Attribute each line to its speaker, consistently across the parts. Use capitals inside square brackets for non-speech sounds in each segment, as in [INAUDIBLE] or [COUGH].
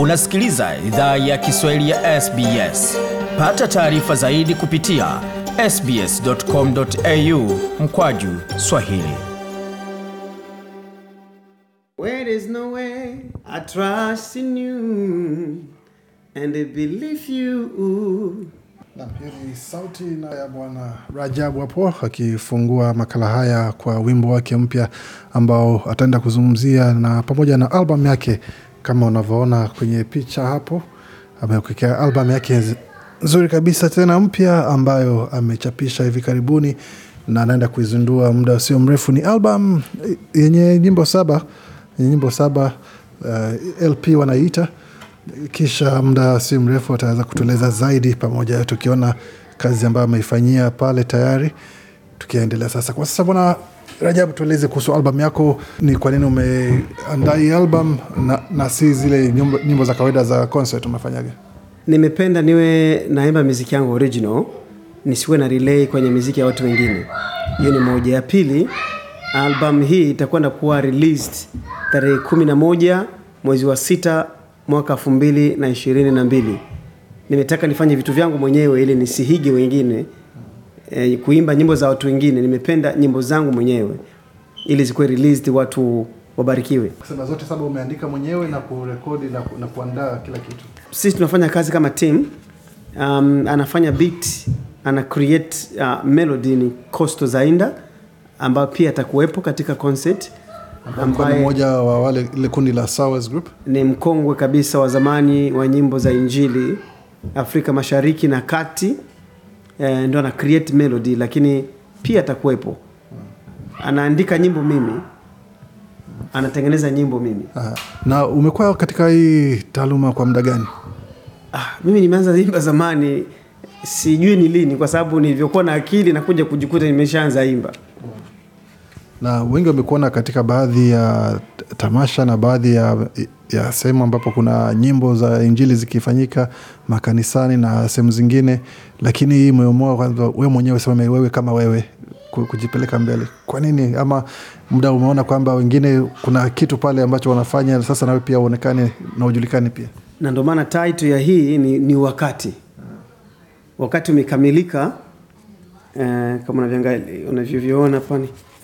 Speaker 1: Unasikiliza idhaa ya Kiswahili ya SBS. Pata taarifa zaidi kupitia sbs.com.au mkwaju swahili.
Speaker 2: Where is no way, I trust in you and I believe you.
Speaker 3: Ni sauti na ya bwana Rajabu hapo akifungua makala haya kwa wimbo wake mpya ambao ataenda kuzungumzia na pamoja na albamu yake kama unavyoona kwenye picha hapo, amekuekea albamu yake nzuri kabisa tena mpya ambayo amechapisha hivi karibuni na anaenda kuizindua muda usio mrefu. Ni album yenye nyimbo saba, yenye nyimbo saba uh, LP wanaiita kisha muda si mrefu ataweza kutueleza zaidi, pamoja tukiona kazi ambayo ameifanyia pale tayari. Tukiendelea sasa, kwa sasa bwana Rajabu, tueleze kuhusu albamu yako. Ni kwa nini umeandaa hii album na, na si zile nyimbo, za kawaida za concert umefanyaje?
Speaker 2: Nimependa niwe naimba miziki yangu original, nisiwe na relay kwenye miziki ya watu wengine. Hiyo ni moja. Ya pili, album hii itakwenda kuwa released tarehe kumi na moja mwezi wa sita mwaka elfu mbili na ishirini na mbili. Nimetaka nifanye vitu vyangu mwenyewe ili nisihige wengine e, kuimba nyimbo za watu wengine. Nimependa nyimbo zangu mwenyewe ili zikuwe released, watu wabarikiwe.
Speaker 3: Kusema zote saba umeandika mwenyewe na kurekodi na, ku, na kuandaa kila kitu.
Speaker 2: sisi tunafanya kazi kama team um, anafanya beat ana create uh, melody ni Costo Zainda ambayo pia atakuwepo katika concert
Speaker 3: Ambaye mmoja wa wale ile kundi la Sowers Group.
Speaker 2: ni mkongwe kabisa wa zamani wa nyimbo za injili Afrika Mashariki na Kati eh, ndo ana create melody lakini pia atakuwepo anaandika nyimbo mimi anatengeneza nyimbo mimi
Speaker 3: Aha. Na umekuwa katika hii taaluma kwa muda gani?
Speaker 2: Ah, mimi nimeanza imba zamani, sijui ni lini, kwa sababu nilivyokuwa na akili nakuja kujikuta nimeshaanza imba.
Speaker 3: na wengi wamekuona katika baadhi ya tamasha na baadhi ya, ya sehemu ambapo kuna nyimbo za injili zikifanyika makanisani na sehemu zingine, lakini hii umeamua kwanza wewe mwenyewe sema wewe kama wewe kujipeleka mbele. Kwa nini? Ama muda umeona kwamba wengine kuna kitu pale ambacho wanafanya sasa, nawe pia uonekane na ujulikane pia.
Speaker 2: Na ndio maana title ya hii ni, ni wakati. Wakati umekamilika eh, kama unavyoona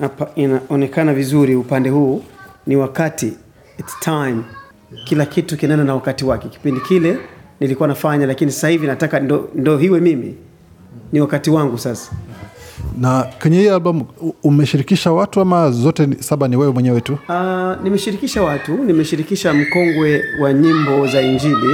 Speaker 2: hapa inaonekana vizuri upande huu ni wakati, it's time. Kila kitu kinaenda na wakati wake. Kipindi kile nilikuwa nafanya, lakini sasa hivi nataka ndo, ndo hiwe mimi, ni wakati wangu sasa.
Speaker 3: Na kwenye hii albamu umeshirikisha watu ama zote saba ni wewe mwenyewe tu?
Speaker 2: Uh, nimeshirikisha watu, nimeshirikisha mkongwe wa nyimbo za Injili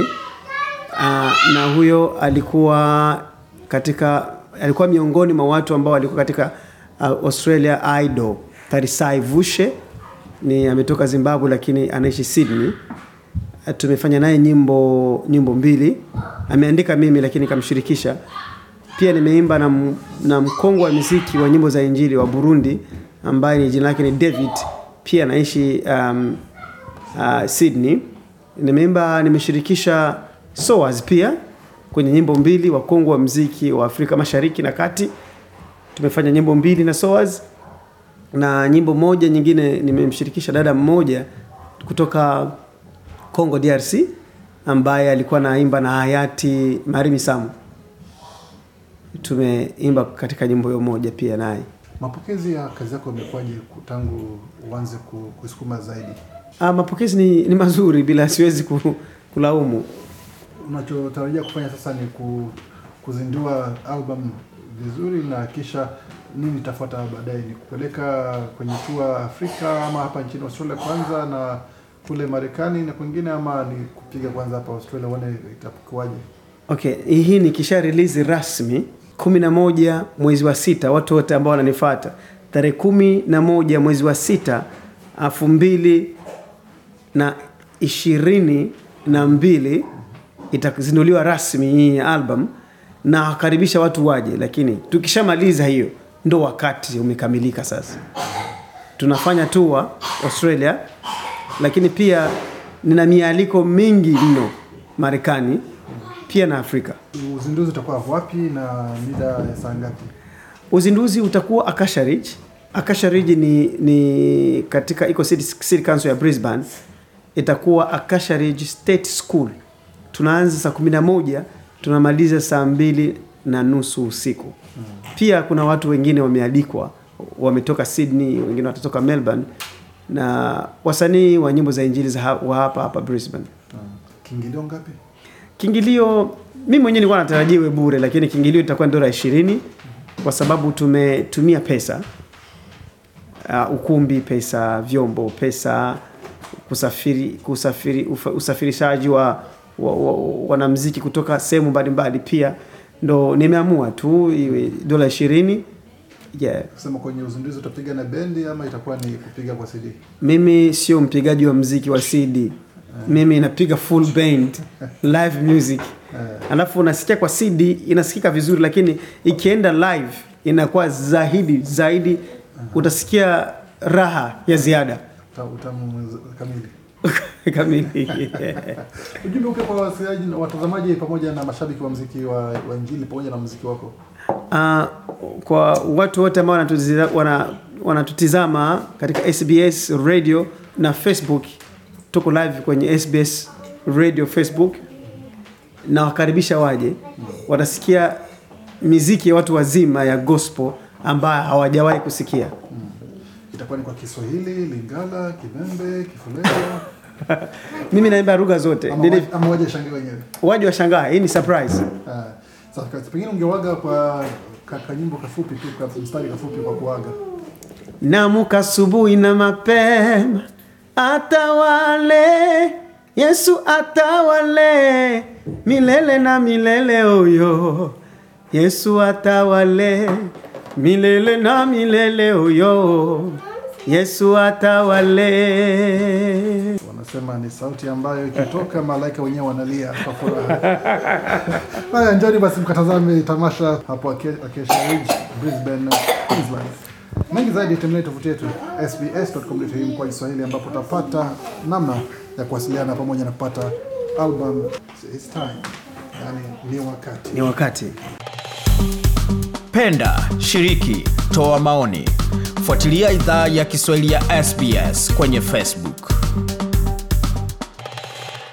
Speaker 2: uh, na huyo alikuwa katika alikuwa miongoni mwa watu ambao walikuwa katika uh, Australia Idol. Tarisai Vushe ni ametoka Zimbabwe lakini anaishi Sydney. Tumefanya naye nyimbo nyimbo mbili, ameandika mimi lakini kamshirikisha pia nimeimba na, na mkongwe wa muziki wa nyimbo za injili wa Burundi ambaye ni jina lake ni David, pia anaishi um, uh, Sydney. Nimeimba, nimeshirikisha Soas pia kwenye nyimbo mbili, wakongwe wa muziki wa Afrika Mashariki na Kati. Tumefanya nyimbo mbili na Soas na nyimbo moja nyingine nimemshirikisha dada mmoja kutoka Congo DRC ambaye alikuwa naimba na hayati Marimi Samu tumeimba katika nyimbo hiyo moja pia naye.
Speaker 3: Mapokezi ya kazi yako yamekuwaje tangu uanze kusukuma zaidi?
Speaker 2: Ah, mapokezi ni, ni mazuri bila siwezi ku, kulaumu.
Speaker 3: Unachotarajia kufanya sasa ni ku, kuzindua album vizuri na kisha nini itafuata baadaye? Ni kupeleka kwenye tua Afrika ama hapa nchini Australia kwanza na kule Marekani na kwingine, ama ni kupiga kwanza hapa Australia uone itakuwaje?
Speaker 2: Okay, hii nikisha release rasmi kumi na moja mwezi wa sita, watu wote ambao wananifuata tarehe kumi na moja mwezi wa sita elfu mbili na ishirini na mbili itazinduliwa rasmi hii album na wakaribisha watu waje, lakini tukishamaliza hiyo ndo wakati umekamilika sasa. Tunafanya tour Australia, lakini pia nina mialiko mingi mno Marekani pia na Afrika.
Speaker 3: Uzinduzi utakuwa wapi na mida ya saa ngapi?
Speaker 2: Uzinduzi utakuwa Akasha Ridge. Akasha Ridge ni, ni katika iko city, city council ya Brisbane itakuwa Akasha Ridge State School. Tunaanza saa kumi na moja tunamaliza saa mbili na nusu usiku. Pia kuna watu wengine wamealikwa, wametoka Sydney, wengine watatoka Melbourne na wasanii wa nyimbo za injili za wa hapa hapa Brisbane.
Speaker 3: Kiingilio ngapi?
Speaker 2: Kiingilio mi mwenyewe nilikuwa natarajia iwe bure, lakini kiingilio itakuwa dola ishirini kwa sababu tumetumia pesa uh, ukumbi, pesa, vyombo, pesa, kusafiri, kusafiri usafirishaji wa, wa, wa wanamziki kutoka sehemu mbalimbali. Pia ndo nimeamua tu iwe dola ishirini yeah.
Speaker 3: Kusema kwenye uzinduzi utapiga na bendi ama itakuwa ni kupiga kwa CD?
Speaker 2: Mimi sio mpigaji wa mziki wa CD. Mimi napiga full band [LAUGHS] live music. Alafu unasikia kwa CD inasikika vizuri, lakini ikienda live inakuwa zaidi zaidi, utasikia raha ya ziada
Speaker 3: Utamu kamili. [LAUGHS]
Speaker 2: kamili. [LAUGHS]
Speaker 3: Ujumbe uke kwa wasikilizaji na watazamaji pamoja na mashabiki wa mziki wa, wa injili pamoja na mziki wako.
Speaker 2: Uh, kwa watu wote ambao wanatutizama wana- katika SBS radio na Facebook, tuko live kwenye SBS radio Facebook, na wakaribisha waje, watasikia miziki ya watu wazima ya gospel ambayo hawajawahi kusikia.
Speaker 3: Itakuwa ni kwa Kiswahili, Lingala, Kimembe, Kifuleo [LAUGHS]
Speaker 2: Mimi naimba lugha zote,
Speaker 3: waje-
Speaker 2: washangaa. Hii ni surprise.
Speaker 3: Ah, pengine ungewaga kwa kanyimbo kafupi tu mstari kafupi kwa kuaga.
Speaker 2: Namuka asubuhi na mapema, atawale Yesu, atawale milele na milele. Oyo Yesu atawale milele na milele. Oyo Yesu atawale.
Speaker 3: Wanasema ni sauti ambayo ikitoka malaika wenyewe wanalia kwa furaha. Haya, njoni basi mkatazame tamasha hapo Acacia Ridge, Brisbane, Queensland. Mengi zaidi tembelea tovuti yetu sbs.com.au kwa Kiswahili ambapo utapata namna ya kuwasiliana pamoja na kupata album It's time, yani ni wakati.
Speaker 2: Ni wakati
Speaker 1: Penda, shiriki, toa maoni. Fuatilia idhaa ya Kiswahili ya SBS kwenye Facebook.